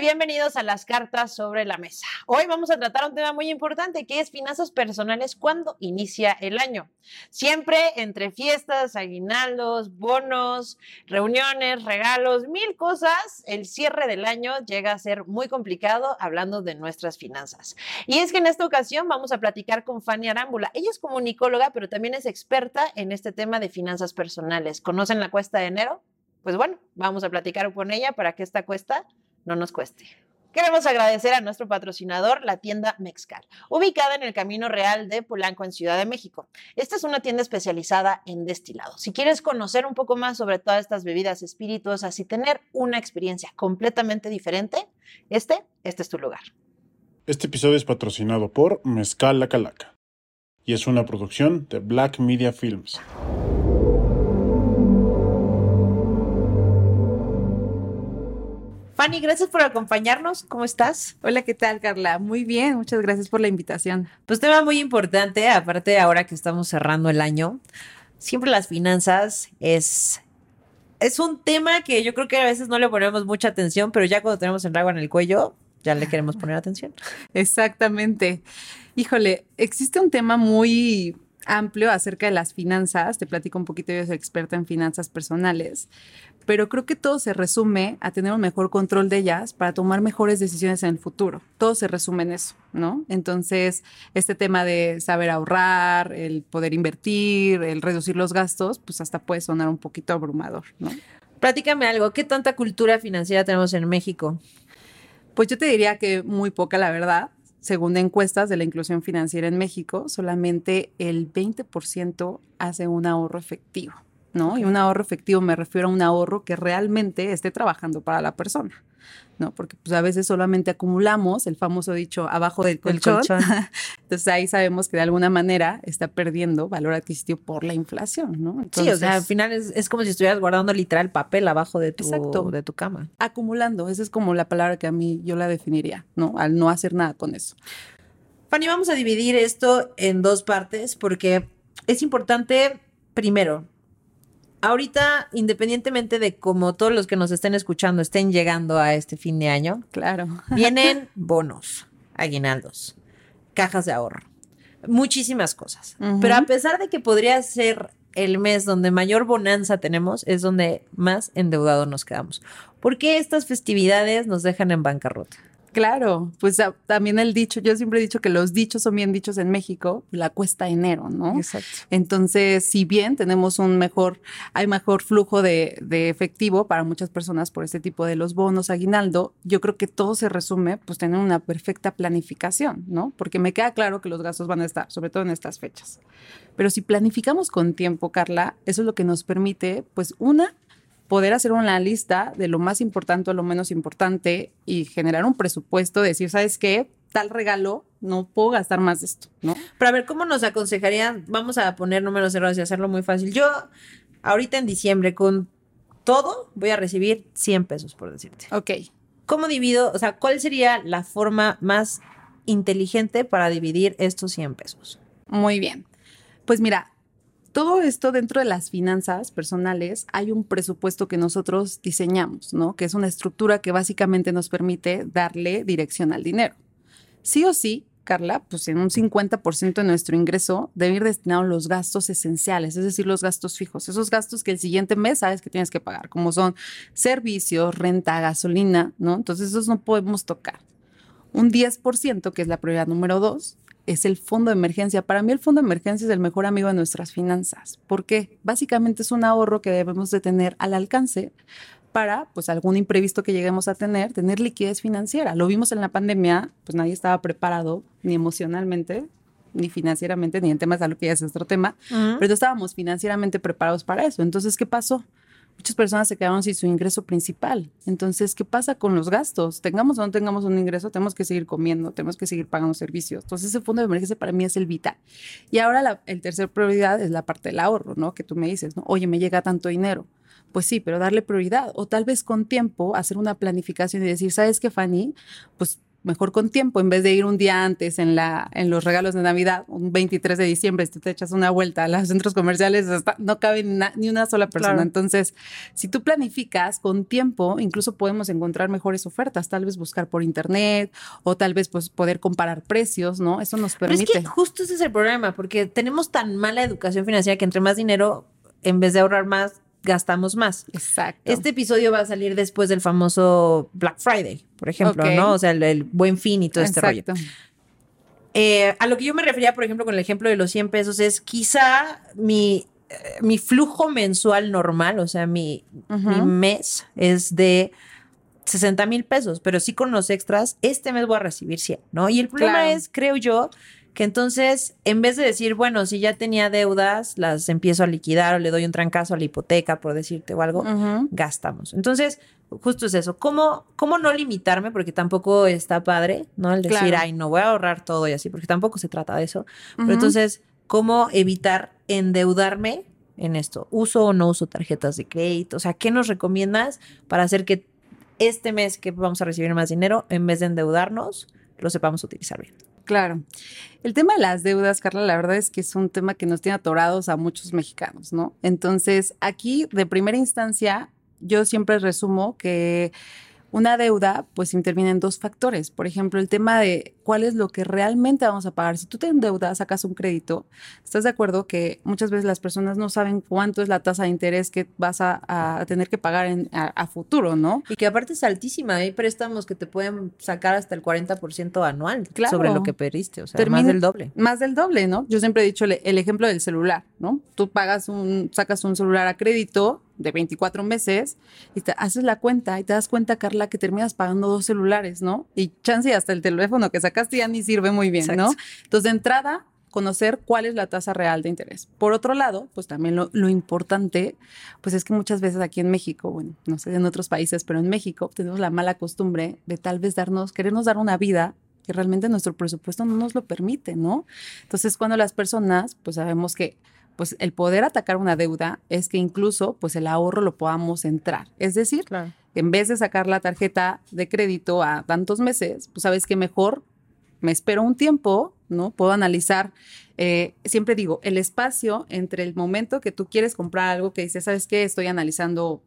bienvenidos a las cartas sobre la mesa. Hoy vamos a tratar un tema muy importante que es finanzas personales cuando inicia el año. Siempre entre fiestas, aguinaldos, bonos, reuniones, regalos, mil cosas, el cierre del año llega a ser muy complicado hablando de nuestras finanzas. Y es que en esta ocasión vamos a platicar con Fanny Arámbula. Ella es comunicóloga, pero también es experta en este tema de finanzas personales. ¿Conocen la cuesta de enero? Pues bueno, vamos a platicar con ella para que esta cuesta no nos cueste. Queremos agradecer a nuestro patrocinador, la tienda Mexcal, ubicada en el Camino Real de Polanco en Ciudad de México. Esta es una tienda especializada en destilados. Si quieres conocer un poco más sobre todas estas bebidas espirituosas y tener una experiencia completamente diferente, este, este es tu lugar. Este episodio es patrocinado por Mezcal La Calaca y es una producción de Black Media Films. Fanny, gracias por acompañarnos. ¿Cómo estás? Hola, ¿qué tal, Carla? Muy bien, muchas gracias por la invitación. Pues tema muy importante, aparte ahora que estamos cerrando el año, siempre las finanzas es es un tema que yo creo que a veces no le ponemos mucha atención, pero ya cuando tenemos el agua en el cuello, ya le queremos poner atención. Exactamente. Híjole, existe un tema muy amplio acerca de las finanzas. Te platico un poquito, yo soy experta en finanzas personales, pero creo que todo se resume a tener un mejor control de ellas para tomar mejores decisiones en el futuro. Todo se resume en eso, ¿no? Entonces, este tema de saber ahorrar, el poder invertir, el reducir los gastos, pues hasta puede sonar un poquito abrumador, ¿no? Platícame algo, ¿qué tanta cultura financiera tenemos en México? Pues yo te diría que muy poca, la verdad. Según encuestas de la inclusión financiera en México, solamente el 20% hace un ahorro efectivo. ¿no? Y un ahorro efectivo me refiero a un ahorro que realmente esté trabajando para la persona, ¿no? Porque pues a veces solamente acumulamos el famoso dicho abajo del colchón. Entonces ahí sabemos que de alguna manera está perdiendo valor adquisitivo por la inflación, ¿no? sí, o sea, al final es, como si estuvieras guardando literal papel abajo de tu, de tu cama. Acumulando, esa es como la palabra que a mí yo la definiría, ¿no? Al no hacer nada con eso. Fanny, vamos a dividir esto en dos partes porque es importante, primero, ahorita, independientemente de cómo todos los que nos estén escuchando estén llegando a este fin de año, claro, vienen bonos, aguinaldos, cajas de ahorro, muchísimas cosas. Pero a pesar de que podría ser el mes donde mayor bonanza tenemos, es donde más endeudados nos quedamos. ¿Por qué estas festividades nos dejan en bancarrota? Claro, pues también el dicho, yo siempre he dicho que los dichos son bien dichos en México, la cuesta enero, ¿no? Exacto. Entonces, si bien tenemos un mejor, hay mejor flujo de, de, efectivo para muchas personas por este tipo de los bonos aguinaldo, yo creo que todo se resume, pues tener una perfecta planificación, ¿no? Porque me queda claro que los gastos van a estar, sobre todo en estas fechas. Pero si planificamos con tiempo, Carla, eso es lo que nos permite, pues una, poder hacer una lista de lo más importante o lo menos importante y generar un presupuesto, decir, ¿sabes qué? Tal regalo, no puedo gastar más de esto, ¿no? Pero a ver, ¿cómo nos aconsejarían? Vamos a poner números cerrados y hacerlo muy fácil. Yo, ahorita en diciembre, con todo, voy a recibir 100 pesos, por decirte. Ok. ¿Cómo divido? O sea, ¿cuál sería la forma más inteligente para dividir estos 100 pesos? Muy bien. Pues mira, todo esto dentro de las finanzas personales hay un presupuesto que nosotros diseñamos, ¿no? Que es una estructura que básicamente nos permite darle dirección al dinero. Sí o sí, Carla, pues en un 50% de nuestro ingreso debe ir destinado a los gastos esenciales, es decir, los gastos fijos, esos gastos que el siguiente mes sabes que tienes que pagar, como son servicios, renta, gasolina, ¿no? Entonces esos no podemos tocar. Un 10%, que es la prioridad número dos, es el fondo de emergencia. Para mí el fondo de emergencia es el mejor amigo de nuestras finanzas. porque Básicamente es un ahorro que debemos de tener al alcance para, pues, algún imprevisto que lleguemos a tener, tener liquidez financiera. Lo vimos en la pandemia, pues nadie estaba preparado ni emocionalmente, ni financieramente, ni en temas de salud, que ya es otro tema, pero estábamos financieramente preparados para eso. Entonces, ¿qué pasó? Muchas personas se quedaron sin su ingreso principal. Entonces, ¿qué pasa con los gastos? Tengamos o no tengamos un ingreso, tenemos que seguir comiendo, tenemos que seguir pagando servicios. Entonces, ese fondo de emergencia para mí es el vital. Y ahora la el tercer prioridad es la parte del ahorro, ¿no? Que tú me dices, ¿no? Oye, me llega tanto dinero. Pues sí, pero darle prioridad o tal vez con tiempo hacer una planificación y decir, ¿sabes qué, Fanny? Pues mejor con tiempo, en vez de ir un día antes en, la, en los regalos de Navidad, un 23 de diciembre, si te echas una vuelta a los centros comerciales, no cabe ni, una sola persona. Entonces, si tú planificas con tiempo, incluso podemos encontrar mejores ofertas, tal vez buscar por internet o tal vez pues poder comparar precios, ¿no? Eso nos permite. Pero es que justo ese es el problema, porque tenemos tan mala educación financiera que entre más dinero, en vez de ahorrar más, gastamos más. Exacto. Este episodio va a salir después del famoso Black Friday, por ejemplo, ¿no? O sea, el, buen fin y todo este rollo. Eh, a lo que yo me refería, por ejemplo, con el ejemplo de los 100 pesos, es quizá mi, eh, mi flujo mensual normal, o sea, mi, mes es de 60 mil pesos, pero sí con los extras, este mes voy a recibir 100, ¿no? Y el problema es, creo yo, que entonces, en vez de decir, bueno, si ya tenía deudas, las empiezo a liquidar o le doy un trancazo a la hipoteca, por decirte o algo, gastamos. Entonces, justo es eso. ¿Cómo, ¿Cómo no limitarme? Porque tampoco está padre, ¿no? El decir, ay, no voy a ahorrar todo y así, porque tampoco se trata de eso. Pero entonces, ¿cómo evitar endeudarme en esto? ¿Uso o no uso tarjetas de crédito? O sea, ¿qué nos recomiendas para hacer que este mes que vamos a recibir más dinero, en vez de endeudarnos, lo sepamos utilizar bien? Claro. El tema de las deudas, Carla, la verdad es que es un tema que nos tiene atorados a muchos mexicanos, ¿no? Entonces, aquí, de primera instancia, yo siempre resumo que una deuda, pues interviene en dos factores. Por ejemplo, el tema de cuál es lo que realmente vamos a pagar. Si tú te endeudas, sacas un crédito, ¿estás de acuerdo que muchas veces las personas no saben cuánto es la tasa de interés que vas a, tener que pagar en, a, futuro, ¿no? Y que aparte es altísima. Hay préstamos que te pueden sacar hasta el 40% anual sobre lo que perdiste. O sea, más del doble. Más del doble, ¿no? Yo siempre he dicho el ejemplo del celular, ¿no? Tú pagas un, sacas un celular a crédito de 24 meses y te haces la cuenta y te das cuenta, Carla, que terminas pagando dos celulares, ¿no? Y chance hasta el teléfono que sacaste ya ni sirve muy bien, ¿no? Entonces, de entrada, conocer cuál es la tasa real de interés. Por otro lado, pues también lo, lo, importante, pues es que muchas veces aquí en México, bueno, no sé en otros países, pero en México tenemos la mala costumbre de tal vez darnos, querernos dar una vida que realmente nuestro presupuesto no nos lo permite, ¿no? Entonces, cuando las personas, pues sabemos que pues el poder atacar una deuda es que incluso pues el ahorro lo podamos entrar. Es decir, en vez de sacar la tarjeta de crédito a tantos meses, pues sabes que mejor me espero un tiempo, ¿no? Puedo analizar, eh, siempre digo, el espacio entre el momento que tú quieres comprar algo que dices, ¿sabes qué? Estoy analizando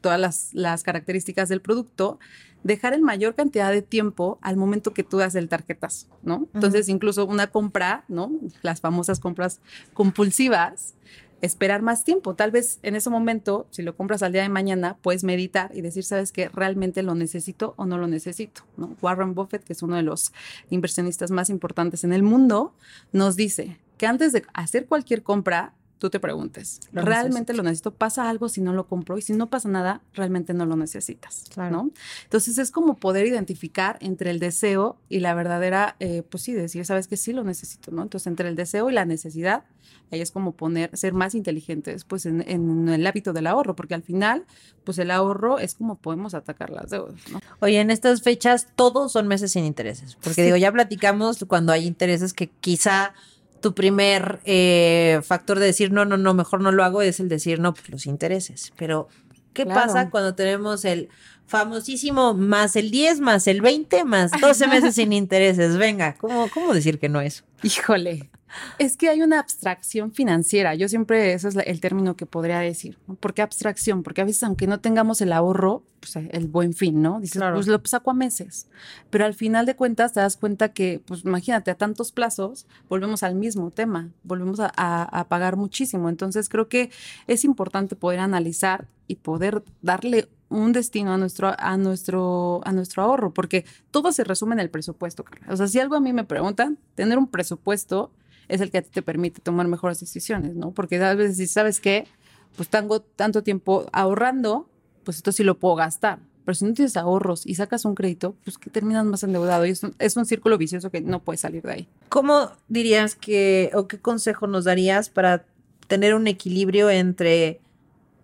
todas las, las características del producto dejar en mayor cantidad de tiempo al momento que tú das el tarjetazo, ¿no? Entonces, incluso una compra, ¿no? Las famosas compras compulsivas, esperar más tiempo. Tal vez en ese momento, si lo compras al día de mañana, puedes meditar y decir, ¿sabes qué? ¿Realmente lo necesito o no lo necesito? Warren Buffett, que es uno de los inversionistas más importantes en el mundo, nos dice que antes de hacer cualquier compra, tú te preguntes, ¿realmente lo necesito? ¿Pasa algo si no lo compro? Y si no pasa nada, realmente no lo necesitas, ¿no? Entonces es como poder identificar entre el deseo y la verdadera, eh, pues sí, decir, sabes que sí lo necesito, ¿no? Entonces entre el deseo y la necesidad, ahí es como poner, ser más inteligentes, pues en, el hábito del ahorro, porque al final, pues el ahorro es como podemos atacar las deudas, ¿no? Oye, en estas fechas todos son meses sin intereses, porque digo, ya platicamos cuando hay intereses que quizá tu primer eh, factor de decir, no, no, no, mejor no lo hago, es el decir, no, pues los intereses. Pero, ¿qué pasa cuando tenemos el famosísimo más el 10, más el 20, más 12 meses sin intereses? Venga, ¿cómo, cómo decir que no es? Híjole, es que hay una abstracción financiera. Yo siempre, ese es el término que podría decir. ¿Por qué abstracción? Porque a veces, aunque no tengamos el ahorro, pues el buen fin, ¿no? Dices, pues lo saco a meses. Pero al final de cuentas te das cuenta que, pues imagínate, a tantos plazos volvemos al mismo tema, volvemos a, pagar muchísimo. Entonces creo que es importante poder analizar y poder darle un destino a nuestro, a nuestro, a nuestro ahorro, porque todo se resume en el presupuesto, Carla. O sea, si algo a mí me preguntan, tener un presupuesto es el que a ti te permite tomar mejores decisiones, ¿no? Porque a veces si sabes que, pues tengo tanto tiempo ahorrando, pues esto sí lo puedo gastar. Pero si no tienes ahorros y sacas un crédito, pues que terminas más endeudado y es un, es un círculo vicioso que no puedes salir de ahí. ¿Cómo dirías que, o qué consejo nos darías para tener un equilibrio entre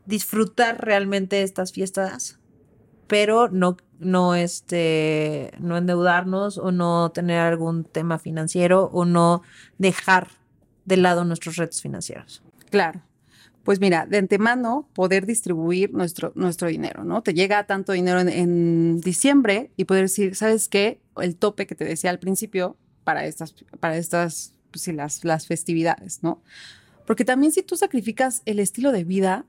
disfrutar realmente estas fiestas, pero no no este no endeudarnos o no tener algún tema financiero o no dejar de lado nuestros retos financieros. Claro. Pues mira, de antemano poder distribuir nuestro, nuestro dinero, ¿no? Te llega tanto dinero en, diciembre y poder decir, ¿sabes qué? El tope que te decía al principio para estas, para estas, pues sí, las, las festividades, ¿no? Porque también si tú sacrificas el estilo de vida,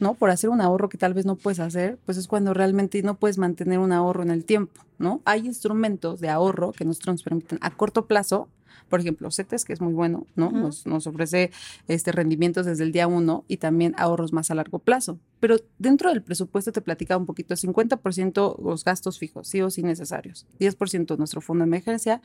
¿no? Por hacer un ahorro que tal vez no puedes hacer, pues es cuando realmente no puedes mantener un ahorro en el tiempo, ¿no? Hay instrumentos de ahorro que nosotros nos permiten a corto plazo por ejemplo, CETES, que es muy bueno, ¿no? Nos, nos ofrece este, rendimientos desde el día uno y también ahorros más a largo plazo. Pero dentro del presupuesto te platicaba un poquito, 50% los gastos fijos, sí o sí necesarios, 10% nuestro fondo de emergencia,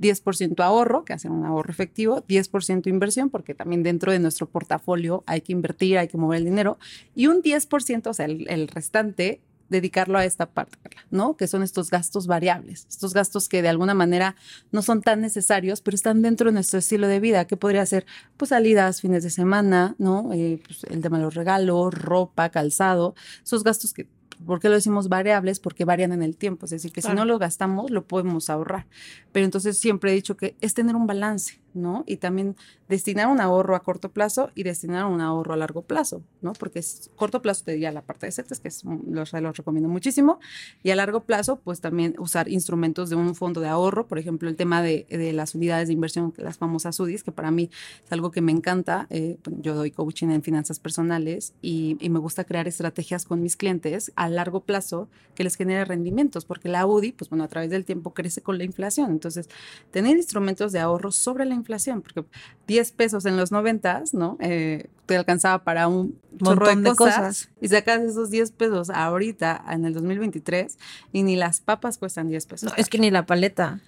10% ahorro, que hacen un ahorro efectivo, 10% inversión, porque también dentro de nuestro portafolio hay que invertir, hay que mover el dinero, y un 10%, o sea, el, el restante, dedicarlo a esta parte, ¿no? Que son estos gastos variables, estos gastos que de alguna manera no son tan necesarios, pero están dentro de nuestro estilo de vida, que podría ser, pues, salidas, fines de semana, ¿no? Eh, pues, el tema de los regalos, ropa, calzado, esos gastos que, ¿por qué lo decimos variables? Porque varían en el tiempo, es decir, que Claro. si no lo gastamos, lo podemos ahorrar. Pero entonces siempre he dicho que es tener un balance, ¿no? Y también destinar un ahorro a corto plazo y destinar un ahorro a largo plazo, ¿no? Porque es corto plazo te diría la parte de CETES, que es, los, los recomiendo muchísimo, y a largo plazo, pues también usar instrumentos de un fondo de ahorro, por ejemplo, el tema de, de las unidades de inversión, las famosas UDIs, que para mí es algo que me encanta. eh, yo doy coaching en finanzas personales y, y me gusta crear estrategias con mis clientes a largo plazo que les genere rendimientos, porque la UDI, pues bueno, a través del tiempo crece con la inflación. Entonces, tener instrumentos de ahorro sobre la inflación, porque 10 pesos en los 90, ¿no? Eh, te alcanzaba para un Montón de de cosas, cosas. y sacas esos 10 pesos ahorita en el 2023 y ni las papas cuestan 10 pesos. No, es que ni la paleta.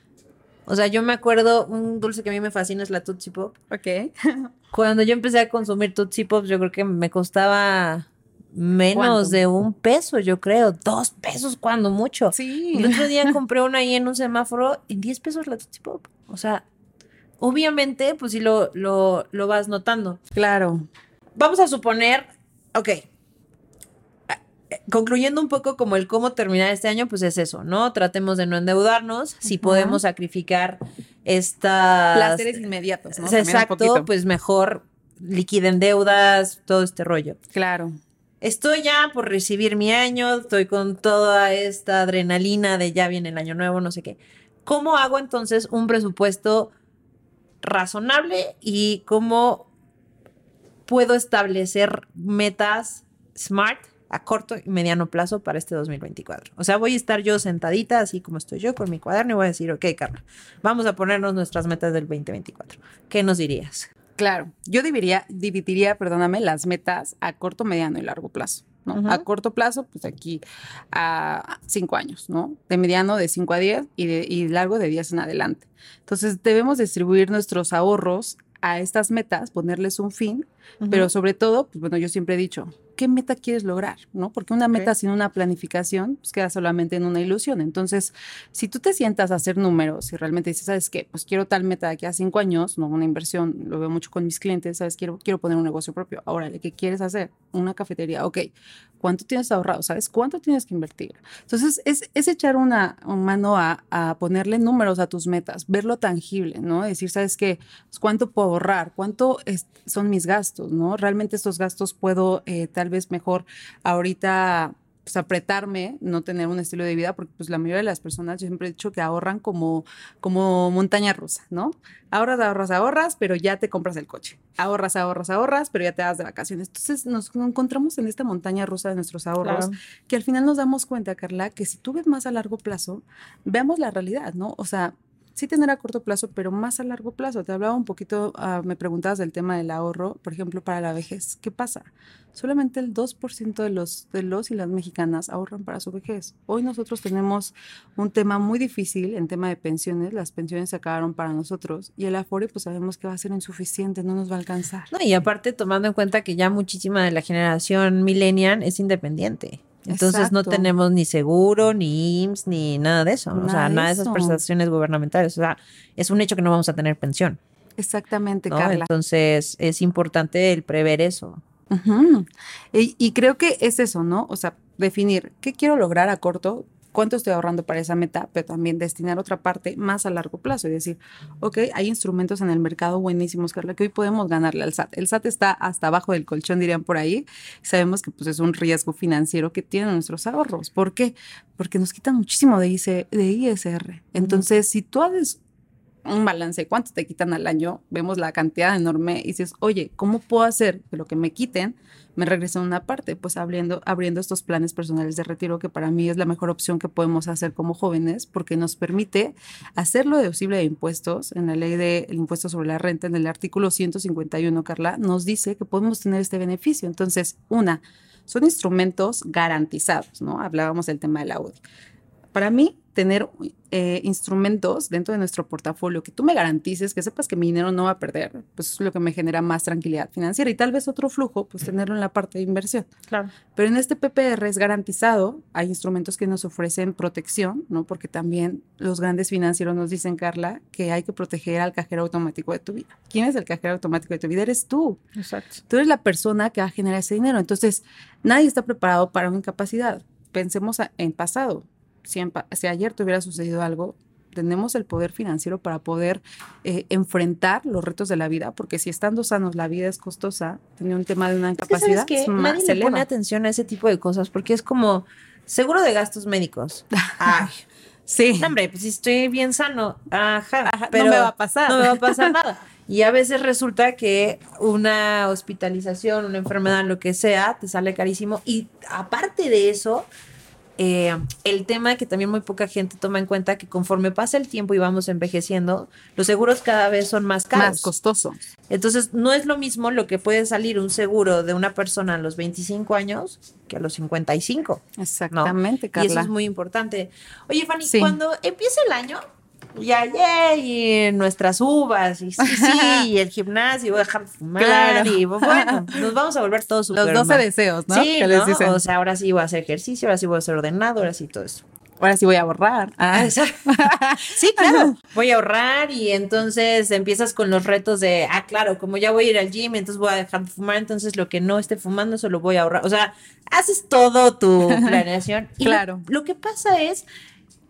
O sea, yo me acuerdo, un dulce que a mí me fascina es la Tootsie Pop. Ok. Cuando yo empecé a consumir Tootsie Pops, yo creo que me costaba menos ¿Cuánto? de un peso, yo creo. Dos pesos cuando mucho. Sí. El otro día compré una ahí en un semáforo en 10 pesos la Tootsie Pop. O sea, obviamente, pues sí lo, lo, lo vas notando. Claro. Vamos a suponer, ok, eh, concluyendo un poco como el cómo terminar este año, pues es eso, ¿no? Tratemos de no endeudarnos, si podemos sacrificar estas... Placeres inmediatos, ¿no? Exacto, pues mejor liquiden deudas, todo este rollo. Claro. Estoy ya por recibir mi año, estoy con toda esta adrenalina de ya viene el año nuevo, no sé qué. ¿Cómo hago entonces un presupuesto razonable y cómo puedo establecer metas smart a corto y mediano plazo para este 2024? O sea, voy a estar yo sentadita, así como estoy yo, con mi cuaderno y voy a decir, ok, Carla, vamos a ponernos nuestras metas del 2024. ¿Qué nos dirías? Claro, yo dividiría, dividiría, perdóname, las metas a corto, mediano y largo plazo. A corto plazo, pues aquí a cinco años, ¿no? De mediano de 5 a 10 y, de, y largo de 10 en adelante. Entonces, debemos distribuir nuestros ahorros a estas metas, ponerles un fin, pero sobre todo, pues bueno, yo siempre he dicho, ¿qué meta quieres lograr? ¿No? Porque una meta Ok. sin una planificación, pues queda solamente en una ilusión. Entonces, si tú te sientas a hacer números y realmente dices, ¿sabes qué? Pues quiero tal meta de aquí a cinco años, no una inversión, lo veo mucho con mis clientes, ¿sabes? Quiero, quiero poner un negocio propio. Órale, ¿qué quieres hacer? Una cafetería, ok. ¿Cuánto tienes ahorrado? ¿Sabes cuánto tienes que invertir? Entonces, es, es echar una, una mano a, a ponerle números a tus metas, verlo tangible, ¿no? Decir, ¿sabes qué? Pues, ¿Cuánto puedo ahorrar? ¿Cuánto es- son mis gastos, no? Realmente estos gastos puedo eh, tal vez mejor ahorita pues apretarme, no tener un estilo de vida, porque pues la mayoría de las personas, yo siempre he dicho que ahorran como, como montaña rusa, ¿no? Ahorras, ahorras, ahorras, pero ya te compras el coche. Ahorras, ahorras, ahorras, pero ya te das de vacaciones. Entonces nos encontramos en esta montaña rusa de nuestros ahorros, Claro. que al final nos damos cuenta, Carla, que si tú ves más a largo plazo, veamos la realidad, ¿no? O sea, sí tener a corto plazo, pero más a largo plazo. Te hablaba un poquito, ah, me preguntabas del tema del ahorro, por ejemplo, para la vejez. ¿Qué pasa? Solamente el 2% de los, de los y las mexicanas ahorran para su vejez. Hoy nosotros tenemos un tema muy difícil en tema de pensiones. Las pensiones se acabaron para nosotros y el Afore, pues sabemos que va a ser insuficiente, no nos va a alcanzar. No, y aparte tomando en cuenta que ya muchísima de la generación millennial es independiente. Entonces no tenemos ni seguro, ni IMSS, ni nada de eso. o sea, nada de esas prestaciones gubernamentales. O sea, es un hecho que no vamos a tener pensión. Exactamente, ¿no? Carla. Entonces es importante el prever eso. Y, y creo que es eso, ¿no? O sea, definir qué quiero lograr a corto, cuánto estoy ahorrando para esa meta, pero también destinar otra parte más a largo plazo y decir, ok, hay instrumentos en el mercado buenísimos, Carla, que hoy podemos ganarle al SAT. El SAT está hasta abajo del colchón, dirían por ahí. Sabemos que pues, es un riesgo financiero que tienen nuestros ahorros. ¿Por qué? Porque nos quitan muchísimo de, de ISR. Entonces, si tú haces un balance de cuánto te quitan al año, vemos la cantidad enorme y dices, oye, ¿cómo puedo hacer que lo que me quiten me regrese una parte? Pues abriendo, abriendo estos planes personales de retiro, que para mí es la mejor opción que podemos hacer como jóvenes, porque nos permite hacerlo deducible de impuestos. En la ley del impuesto sobre la renta, en el artículo 151, Carla, nos dice que podemos tener este beneficio. Entonces, una, son instrumentos garantizados, ¿no? Hablábamos del tema de la UDI. Para mí, tener eh, instrumentos dentro de nuestro portafolio que tú me garantices, que sepas que mi dinero no va a perder, pues es lo que me genera más tranquilidad financiera y tal vez otro flujo, pues tenerlo en la parte de inversión. Claro. Pero en este PPR es garantizado, hay instrumentos que nos ofrecen protección, ¿no? Porque también los grandes financieros nos dicen, Carla, que hay que proteger al cajero automático de tu vida. ¿Quién es el cajero automático de tu vida? Eres tú. Exacto. Tú eres la persona que va a generar ese dinero. Entonces, nadie está preparado para una incapacidad. Pensemos en pasado si, ayer te hubiera sucedido algo, tenemos el poder financiero para poder eh, enfrentar los retos de la vida, porque si estando sanos la vida es costosa, tener un tema de una incapacidad, es que nadie le pone atención a ese tipo de cosas, porque es como seguro de gastos médicos. Ay. Sí. hombre, pues si estoy bien sano, ajá, pero no me va a pasar. No me va a pasar nada. Y a veces resulta que una hospitalización, una enfermedad, lo que sea, te sale carísimo. Y aparte de eso, eh, el tema que también muy poca gente toma en cuenta que conforme pasa el tiempo y vamos envejeciendo, los seguros cada vez son más caros. Más costosos. Entonces, no es lo mismo lo que puede salir un seguro de una persona a los 25 años que a los 55. Exactamente, Carla. Y eso es muy importante. Oye, Fanny, cuando empieza el año, ya, ya, y nuestras uvas, y sí, sí, y el gimnasio, voy a dejar de fumar, y bueno, nos vamos a volver todos super Los 12 deseos, ¿no? Sí, ¿no? o sea, ahora sí voy a hacer ejercicio, ahora sí voy a ser ordenado, ahora sí todo eso. Ahora sí voy a ahorrar. Ah. sí, claro. Voy a ahorrar y entonces empiezas con los retos de, ah, claro, como ya voy a ir al gym, entonces voy a dejar de fumar, entonces lo que no esté fumando solo voy a ahorrar. O sea, haces todo tu planeación. Y claro. lo que pasa es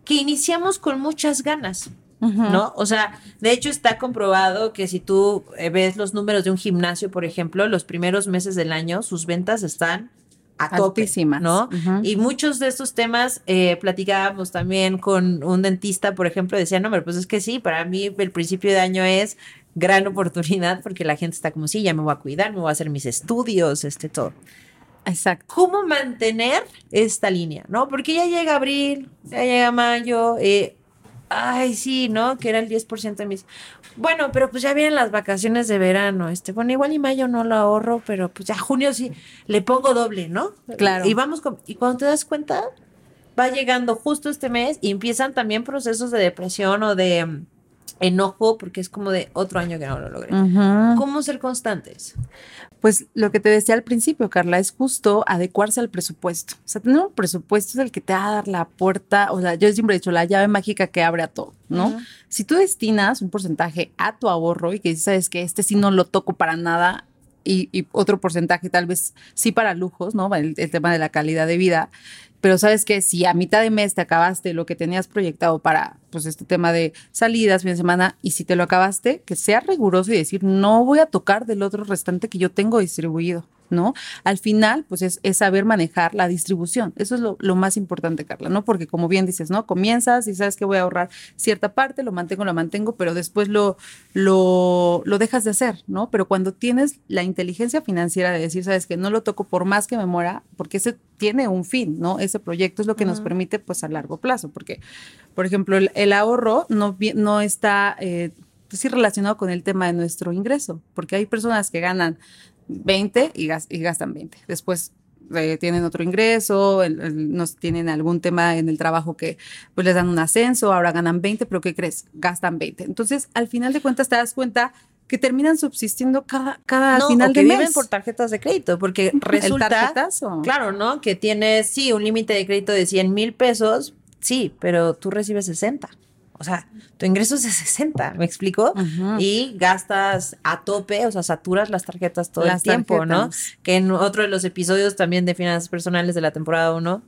que iniciamos con muchas ganas. ¿no? O sea, de hecho está comprobado que si tú eh, ves los números de un gimnasio, por ejemplo, los primeros meses del año, sus ventas están a topísimas, ¿no? Y muchos de estos temas eh, platicábamos también con un dentista, por ejemplo, decía, no, pero pues es que sí, para mí el principio de año es gran oportunidad porque la gente está como, sí, ya me voy a cuidar, me voy a hacer mis estudios, este, todo. Exacto. ¿Cómo mantener esta línea, no? Porque ya llega abril, ya llega mayo, eh, ay, sí, ¿no? Que era el 10% de mis... Bueno, pero pues ya vienen las vacaciones de verano, este, bueno, igual y mayo no lo ahorro, pero pues ya junio sí, le pongo doble, ¿no? Claro. Y vamos con... Y cuando te das cuenta, va llegando justo este mes y empiezan también procesos de depresión o de enojo porque es como de otro año que no lo logré. ¿Cómo ser constantes? Pues lo que te decía al principio, Carla, es justo adecuarse al presupuesto. O sea, tener un presupuesto es el que te va a dar la puerta, o sea, yo siempre he dicho la llave mágica que abre a todo, ¿no? Si tú destinas un porcentaje a tu ahorro y que dices, sabes que este sí no lo toco para nada, y, otro porcentaje tal vez sí para lujos, ¿no? el, tema de la calidad de vida, pero sabes que si a mitad de mes te acabaste lo que tenías proyectado para pues este tema de salidas, fin de semana, y si te lo acabaste, que sea riguroso y decir, no voy a tocar del otro restante que yo tengo distribuido. ¿No? Al final, pues es, saber manejar la distribución. Eso es lo, más importante, Carla, ¿no? Porque como bien dices, ¿no? Comienzas y sabes que voy a ahorrar cierta parte, lo mantengo, lo mantengo, pero después lo, lo, lo dejas de hacer, ¿no? Pero cuando tienes la inteligencia financiera de decir, sabes que no lo toco por más que me muera, porque ese tiene un fin, ¿no? Ese proyecto es lo que nos permite, pues, a largo plazo, porque, por ejemplo, el, ahorro no, no está... Eh, pues relacionado con el tema de nuestro ingreso, porque hay personas que ganan 20 y, gastan 20. Después eh, tienen otro ingreso, nos tienen algún tema en el trabajo que pues les dan un ascenso, ahora ganan 20, pero ¿qué crees? Gastan 20. Entonces, al final de cuentas te das cuenta que terminan subsistiendo cada, cada final de mes. viven por tarjetas de crédito, porque resulta, claro, ¿no? Que tienes, sí, un límite de crédito de 100 mil pesos, sí, pero tú recibes 60. O sea, tu ingreso es de 60, ¿me explico? Y gastas a tope, o sea, saturas las tarjetas todo el tiempo, ¿no? Que en otro de los episodios también de finanzas personales de la temporada 1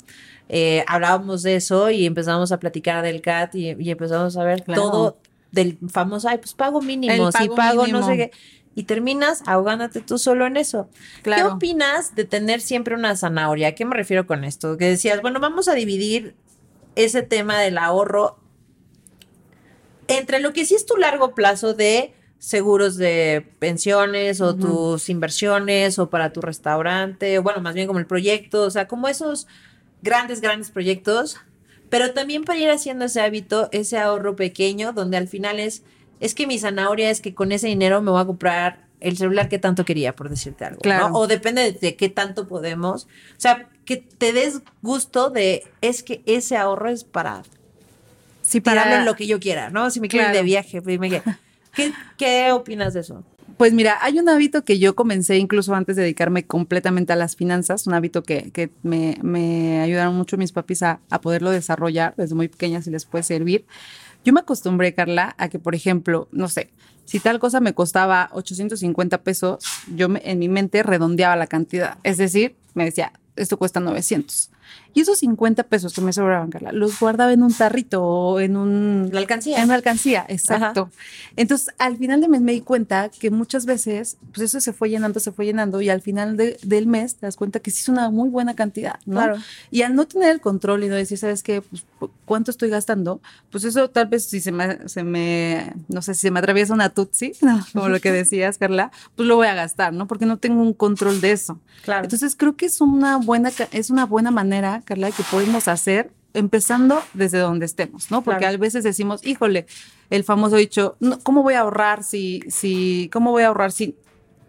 eh, hablábamos de eso y empezamos a platicar del CAT y, y empezamos a ver Claro. todo del famoso, ay, pues pago mínimo, si pago pago no mínimo. sé qué. Y terminas ahogándote tú solo en eso. ¿Qué opinas de tener siempre una zanahoria? ¿A qué me refiero con esto? Que decías, bueno, vamos a dividir ese tema del ahorro entre lo que sí es tu largo plazo de seguros de pensiones o tus inversiones o para tu restaurante, o bueno, más bien como el proyecto, o sea, como esos grandes, grandes proyectos, pero también para ir haciendo ese hábito, ese ahorro pequeño, donde al final es, es que mi zanahoria es que con ese dinero me voy a comprar el celular que tanto quería, por decirte algo, ¿no? Claro. O depende de, de qué tanto podemos, o sea, que te des gusto de, es que ese ahorro es para Sí, tirarlo para en lo que yo quiera, ¿no? Si me quiero ir de Claro. viaje, pues, me ¿Qué, ¿qué opinas de eso? Pues mira, hay un hábito que yo comencé incluso antes de dedicarme completamente a las finanzas, un hábito que, que me, me ayudaron mucho mis papis a, a poderlo desarrollar desde muy pequeña si les puede servir. Yo me acostumbré, Carla, a que, por ejemplo, no sé, si tal cosa me costaba 850 pesos, yo me- en mi mente redondeaba la cantidad. Es decir, me decía, esto cuesta 900. Y esos 50 pesos que me sobraban, Carla, los guardaba en un tarrito o en un... La alcancía. En una alcancía, exacto. Entonces, al final de mes me di cuenta que muchas veces, pues eso se fue llenando, se fue llenando, y al final de- del mes te das cuenta que sí es una muy buena cantidad, ¿no? Claro. Y al no tener el control y no decir, ¿sabes qué? Pues, pu- ¿cuánto estoy gastando? Pues eso tal vez si se me, se me no sé, si se me atraviesa una tutsi, ¿no? como lo que decías, Carla, pues lo voy a gastar, ¿no? Porque no tengo un control de eso. Claro. Entonces creo que es una buena, es una buena manera, Carla, que podemos hacer empezando desde donde estemos, ¿no? Porque Claro. a veces decimos, híjole, el famoso dicho, no, ¿cómo voy a ahorrar si, si, cómo voy a ahorrar si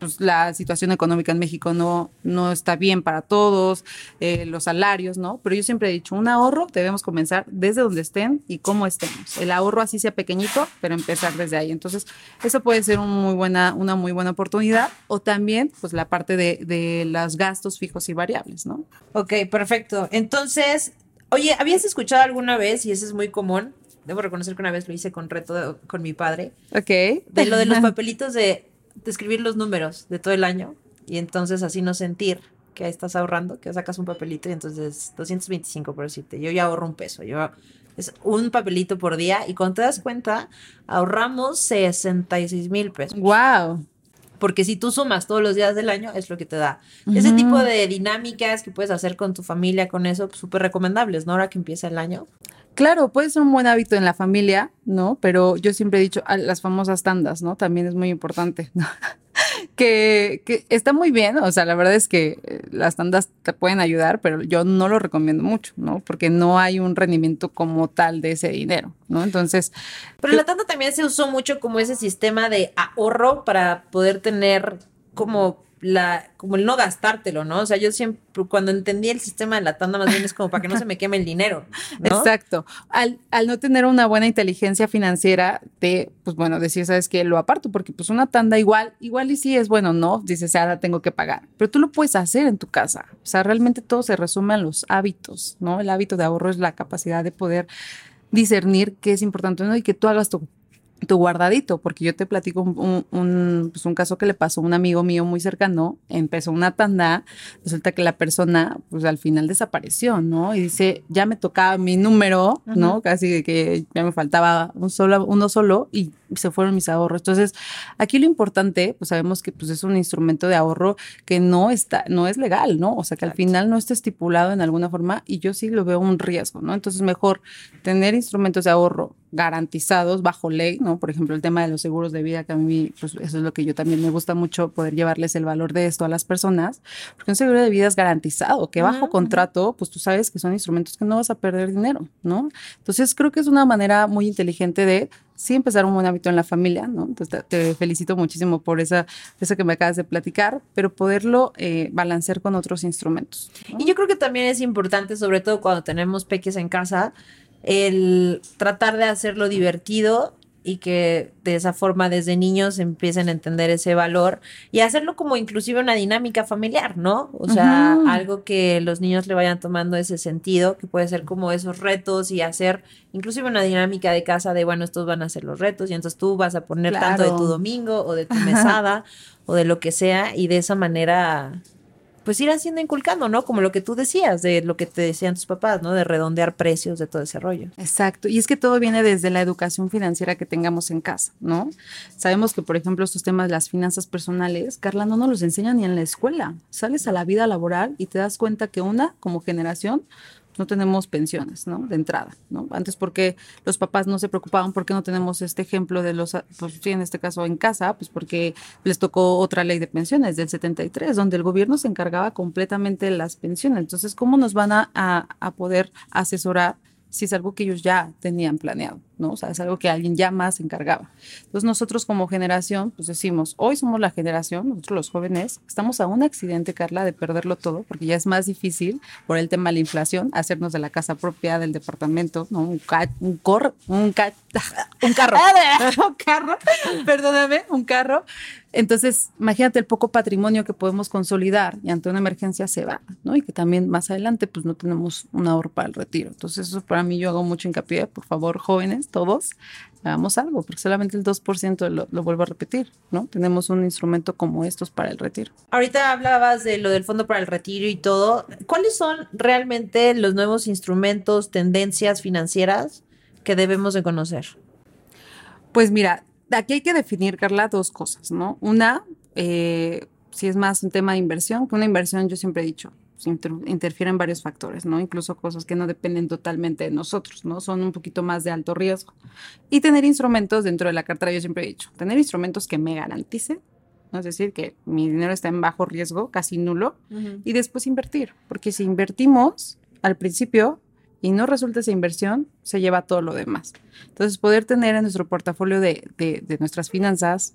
pues, la situación económica en México no, no está bien para todos, eh, los salarios, ¿no? Pero yo siempre he dicho, un ahorro debemos comenzar desde donde estén y cómo estemos. El ahorro así sea pequeñito, pero empezar desde ahí. Entonces, eso puede ser un muy buena, una muy buena oportunidad. O también, pues, la parte de, de los gastos fijos y variables, ¿no? Ok, perfecto. Entonces, oye, ¿habías escuchado alguna vez, y eso es muy común, debo reconocer que una vez lo hice con reto de- con mi padre, Ok. de lo de los papelitos de, de escribir los números de todo el año y entonces así no sentir que estás ahorrando, que sacas un papelito y entonces 225 por decirte, yo ya ahorro un peso, yo es un papelito por día y cuando te das cuenta ahorramos 66 mil pesos. Wow. Porque si tú sumas todos los días del año, es lo que te da. Ese tipo de dinámicas que puedes hacer con tu familia, con eso, pues, súper recomendables, ¿no? Ahora que empieza el año. Claro, puede ser un buen hábito en la familia, ¿no? Pero yo siempre he dicho, a las famosas tandas, ¿no? También es muy importante, ¿no? que, que está muy bien, o sea, la verdad es que eh, las tandas te pueden ayudar, pero yo no lo recomiendo mucho, ¿no? Porque no hay un rendimiento como tal de ese dinero, ¿no? Entonces, Pero la tanda también se usó mucho como ese sistema de ahorro para poder tener como la, como el no gastártelo, ¿no? O sea, yo siempre, cuando entendí el sistema de la tanda, más bien es como para que no se me queme el dinero, ¿no? Exacto. Al, al no tener una buena inteligencia financiera, de, pues bueno, decir, sabes que lo aparto, porque pues una tanda igual, igual y sí es bueno, ¿no? Dices, ahora tengo que pagar, pero tú lo puedes hacer en tu casa. O sea, realmente todo se resume a los hábitos, ¿no? El hábito de ahorro es la capacidad de poder discernir qué es importante ¿no? y que tú hagas tu tu guardadito, porque yo te platico un, un, un, pues un caso que le pasó a un amigo mío muy cercano, empezó una tanda, resulta que la persona pues al final desapareció, ¿no? Y dice, ya me tocaba mi número, ¿no? Casi que ya me faltaba un solo, uno solo y se fueron mis ahorros. Entonces, aquí lo importante, pues sabemos que pues es un instrumento de ahorro que no está, no es legal, ¿no? O sea, que al final no está estipulado en alguna forma y yo sí lo veo un riesgo, ¿no? Entonces, mejor tener instrumentos de ahorro garantizados bajo ley, ¿no? Por ejemplo, el tema de los seguros de vida, que a mí, pues eso es lo que yo también me gusta mucho, poder llevarles el valor de esto a las personas, porque un seguro de vida es garantizado, que bajo ujú. contrato, pues tú sabes que son instrumentos que no vas a perder dinero, ¿no? Entonces, creo que es una manera muy inteligente de sí empezar un buen hábito en la familia, ¿no? Entonces, te, felicito muchísimo por esa, eso que me acabas de platicar, pero poderlo eh, balancear con otros instrumentos. Y yo creo que también es importante, sobre todo cuando tenemos peques en casa, el tratar de hacerlo divertido y que de esa forma desde niños empiecen a entender ese valor y hacerlo como inclusive una dinámica familiar, ¿no? O sea, algo que los niños le vayan tomando ese sentido, que puede ser como esos retos y hacer inclusive una dinámica de casa de, bueno, estos van a ser los retos y entonces tú vas a poner tanto de tu domingo o de tu mesada o de lo que sea y de esa manera pues ir haciendo inculcando, ¿no? Como lo que tú decías, de lo que te decían tus papás, ¿no? De redondear precios, de todo ese rollo. Exacto. Y es que todo viene desde la educación financiera que tengamos en casa, ¿no? Sabemos que, por ejemplo, estos temas de las finanzas personales, Carla, no nos los enseñan ni en la escuela. Sales a la vida laboral y te das cuenta que una, como generación, no tenemos pensiones, ¿no? De entrada, ¿no? Antes porque los papás no se preocupaban, porque no tenemos este ejemplo de los, pues sí, en este caso en casa, pues porque les tocó otra ley de pensiones del 73, donde el gobierno se encargaba completamente de las pensiones. Entonces, ¿cómo nos van a, a poder asesorar? si es algo que ellos ya tenían planeado, ¿no? O sea, es algo que alguien ya más encargaba. Entonces nosotros como generación, pues decimos, hoy somos la generación, nosotros los jóvenes, estamos a un accidente, Carla, de perderlo todo, porque ya es más difícil por el tema de la inflación, hacernos de la casa propia, del departamento, ¿no? Un, un, cor un, un carro. un carro, perdóname, un carro. Entonces, imagínate el poco patrimonio que podemos consolidar y ante una emergencia se va, ¿no? Y que también más adelante, pues no tenemos un ahorro para el retiro. Entonces, eso para mí yo hago mucho hincapié, por favor, jóvenes, todos, hagamos algo, porque solamente el 2% lo, lo vuelvo a repetir, ¿no? Tenemos un instrumento como estos para el retiro. Ahorita hablabas de lo del fondo para el retiro y todo. ¿Cuáles son realmente los nuevos instrumentos, tendencias financieras que debemos de conocer? Pues mira, aquí hay que definir, Carla, dos cosas, ¿no? Una, eh, si es más un tema de inversión, que una inversión yo siempre he dicho, interfieren varios factores, ¿no? Incluso cosas que no dependen totalmente de nosotros, ¿no? Son un poquito más de alto riesgo. Y tener instrumentos dentro de la cartera, yo siempre he dicho, tener instrumentos que me garanticen, ¿no? es decir, que mi dinero está en bajo riesgo, casi nulo, y después invertir, porque si invertimos al principio y no resulta esa inversión, se lleva todo lo demás. Entonces, poder tener en nuestro portafolio de, de, de nuestras finanzas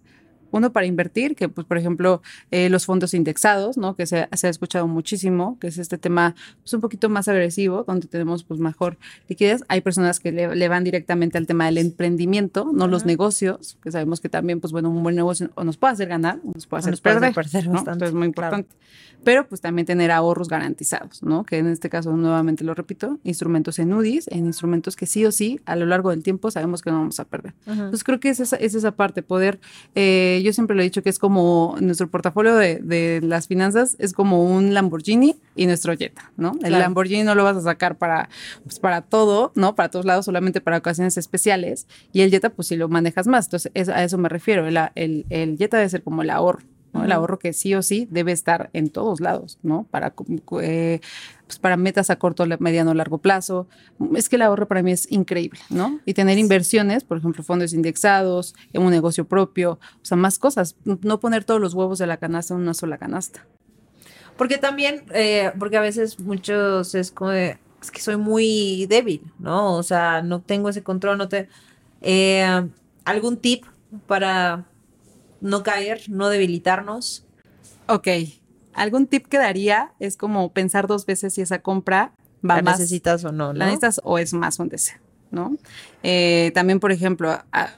uno para invertir, que pues por ejemplo eh, los fondos indexados, ¿no? Que se, se, ha escuchado muchísimo, que es este tema pues un poquito más agresivo, donde tenemos pues mejor liquidez. Hay personas que le, van directamente al tema del emprendimiento, no los negocios, que sabemos que también pues bueno, un buen negocio o nos puede hacer ganar, o nos puede hacer nos perder, perder ¿no? Entonces es muy importante. Pero pues también tener ahorros garantizados, ¿no? Que en este caso nuevamente lo repito, instrumentos en UDIs, en instrumentos que sí o sí a lo largo del tiempo sabemos que no vamos a perder. Entonces creo que es esa, es esa parte, poder... Eh, yo siempre lo he dicho que es como nuestro portafolio de, de, las finanzas es como un Lamborghini y nuestro Jetta, ¿no? El Lamborghini no lo vas a sacar para, pues, para todo, ¿no? Para todos lados, solamente para ocasiones especiales. Y el Jetta, pues si lo manejas más. Entonces, a eso me refiero. El, el, el Jetta debe ser como el ahorro. ¿No? El ahorro que sí o sí debe estar en todos lados, ¿no? Para, eh, pues para metas a corto, mediano, largo plazo. Es que el ahorro para mí es increíble, ¿no? Y tener inversiones, por ejemplo, fondos indexados, en un negocio propio, o sea, más cosas. No poner todos los huevos de la canasta en una sola canasta. Porque también, eh, porque a veces muchos es como de, es que soy muy débil, ¿no? O sea, no tengo ese control, no te... Eh, ¿Algún tip para no caer, no debilitarnos. Ok. Algún tip que daría es como pensar dos veces si esa compra va ¿La más. necesitas o no, ¿no? La necesitas o es más un deseo, ¿no? Eh, también, por ejemplo, a,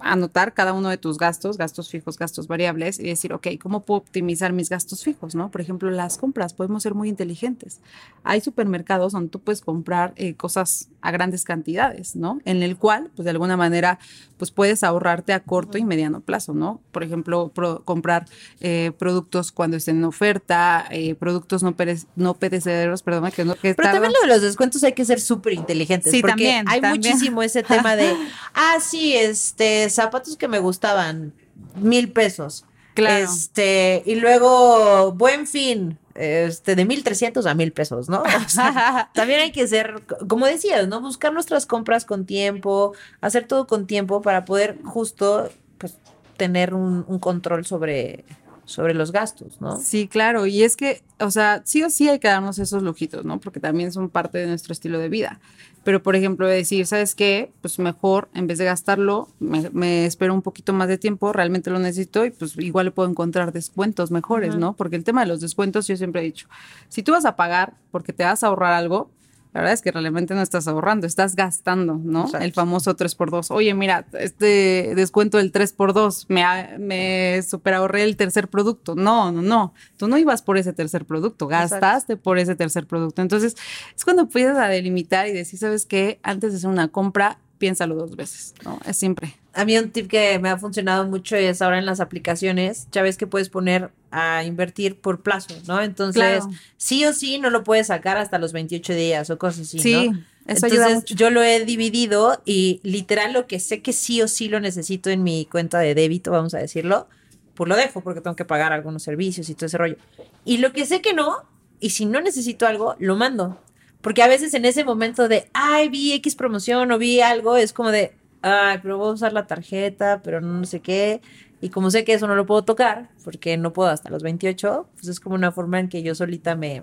anotar cada uno de tus gastos, gastos fijos, gastos variables, y decir, ok, ¿cómo puedo optimizar mis gastos fijos? ¿no? Por ejemplo, las compras, podemos ser muy inteligentes. Hay supermercados donde tú puedes comprar eh, cosas a grandes cantidades, ¿no? En el cual, pues de alguna manera, pues puedes ahorrarte a corto y mediano plazo, ¿no? Por ejemplo, comprar eh, productos cuando estén en oferta, eh, productos no, no perecederos, perdón, que no... Que Pero también lo de los descuentos hay que ser súper inteligentes. Sí, porque también. Hay muchísimo ese tema de, ah, sí, este zapatos que me gustaban, mil pesos. Este, y luego, buen fin, este, de mil trescientos a mil pesos, ¿no? también hay que ser, como decías, ¿no? Buscar nuestras compras con tiempo, hacer todo con tiempo para poder justo, pues, tener un control sobre, sobre los gastos, ¿no? Sí, claro. Y es que, o sea, sí o sí hay que darnos esos lujitos, ¿no? Porque también son parte de nuestro estilo de vida. Pero, por ejemplo, decir, ¿sabes qué? Pues mejor, en vez de gastarlo, me, espero un poquito más de tiempo, realmente lo necesito y pues igual le puedo encontrar descuentos mejores, ¿no? Porque el tema de los descuentos, yo siempre he dicho, si tú vas a pagar porque te vas a ahorrar algo, la verdad es que realmente no estás ahorrando, estás gastando, ¿no? El famoso 3x2. Oye, mira, este descuento del 3x2, me, me super ahorré el tercer producto. No, no, no. Tú no ibas por ese tercer producto, gastaste por ese tercer producto. Entonces, es cuando empiezas a delimitar y decir, ¿sabes qué? Antes de hacer una compra, piénsalo dos veces, ¿no? Es siempre. A mí un tip que me ha funcionado mucho es ahora en las aplicaciones, ya ves que puedes poner a invertir por plazo, ¿no? Entonces, sí o sí no lo puedes sacar hasta los 28 días o cosas así, sí, Eso Entonces, yo lo he dividido y literal lo que sé que sí o sí lo necesito en mi cuenta de débito, vamos a decirlo, pues lo dejo porque tengo que pagar algunos servicios y todo ese rollo. Y lo que sé que no, y si no necesito algo, lo mando. Porque a veces en ese momento de, ay, vi X promoción o vi algo, es como de, ay, pero voy a usar la tarjeta, pero no sé qué. Y como sé que eso no lo puedo tocar, porque no puedo hasta los 28, pues es como una forma en que yo solita me,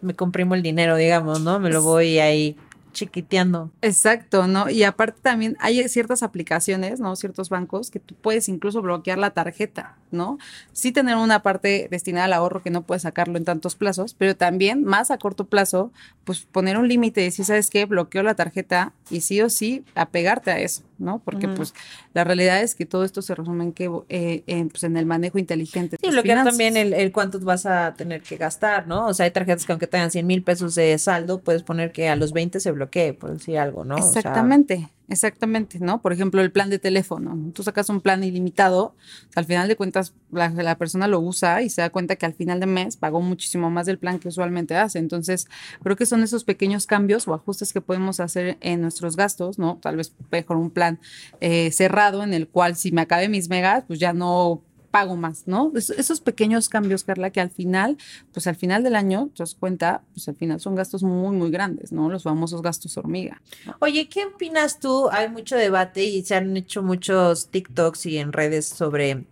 me comprimo el dinero, digamos, ¿no? Me lo voy ahí chiquiteando. Exacto, ¿no? Y aparte también hay ciertas aplicaciones, ¿no? Ciertos bancos que tú puedes incluso bloquear la tarjeta, ¿no? Sí tener una parte destinada al ahorro que no puedes sacarlo en tantos plazos, pero también más a corto plazo, pues poner un límite y si ¿sabes qué? Bloqueo la tarjeta y sí o sí apegarte a eso. ¿No? Porque pues la realidad es que todo esto se resume en que eh, en, pues, en el manejo inteligente. Sí, lo que también el, el, cuánto vas a tener que gastar, ¿no? O sea, hay tarjetas que aunque tengan 100 mil pesos de saldo, puedes poner que a los 20 se bloquee, por decir algo, ¿no? Exactamente. Exactamente, ¿no? Por ejemplo, el plan de teléfono. Tú sacas un plan ilimitado, al final de cuentas la, persona lo usa y se da cuenta que al final de mes pagó muchísimo más del plan que usualmente hace. Entonces, creo que son esos pequeños cambios o ajustes que podemos hacer en nuestros gastos, ¿no? Tal vez mejor un plan eh, cerrado en el cual si me acabe mis megas, pues ya no pago más, ¿no? esos pequeños cambios, Carla, que al final, pues al final del año, te das cuenta, pues al final son gastos muy, muy grandes, ¿no? Los famosos gastos hormiga. Oye, ¿qué opinas tú? Hay mucho debate y se han hecho muchos TikToks y en redes sobre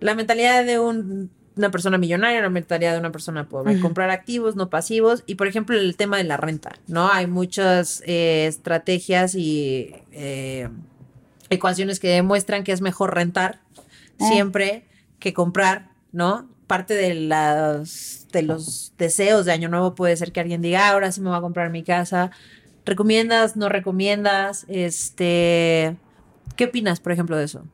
la mentalidad de una persona millonaria, la mentalidad de una persona pobre, comprar activos, no pasivos, y por ejemplo el tema de la renta, ¿no? Hay muchas eh, estrategias y eh, ecuaciones que demuestran que es mejor rentar Ah. siempre que comprar, ¿no? Parte de las de los deseos de año nuevo puede ser que alguien diga, ah, ahora sí me voy a comprar mi casa. ¿Recomiendas? ¿No recomiendas? Este, ¿qué opinas, por ejemplo, de eso?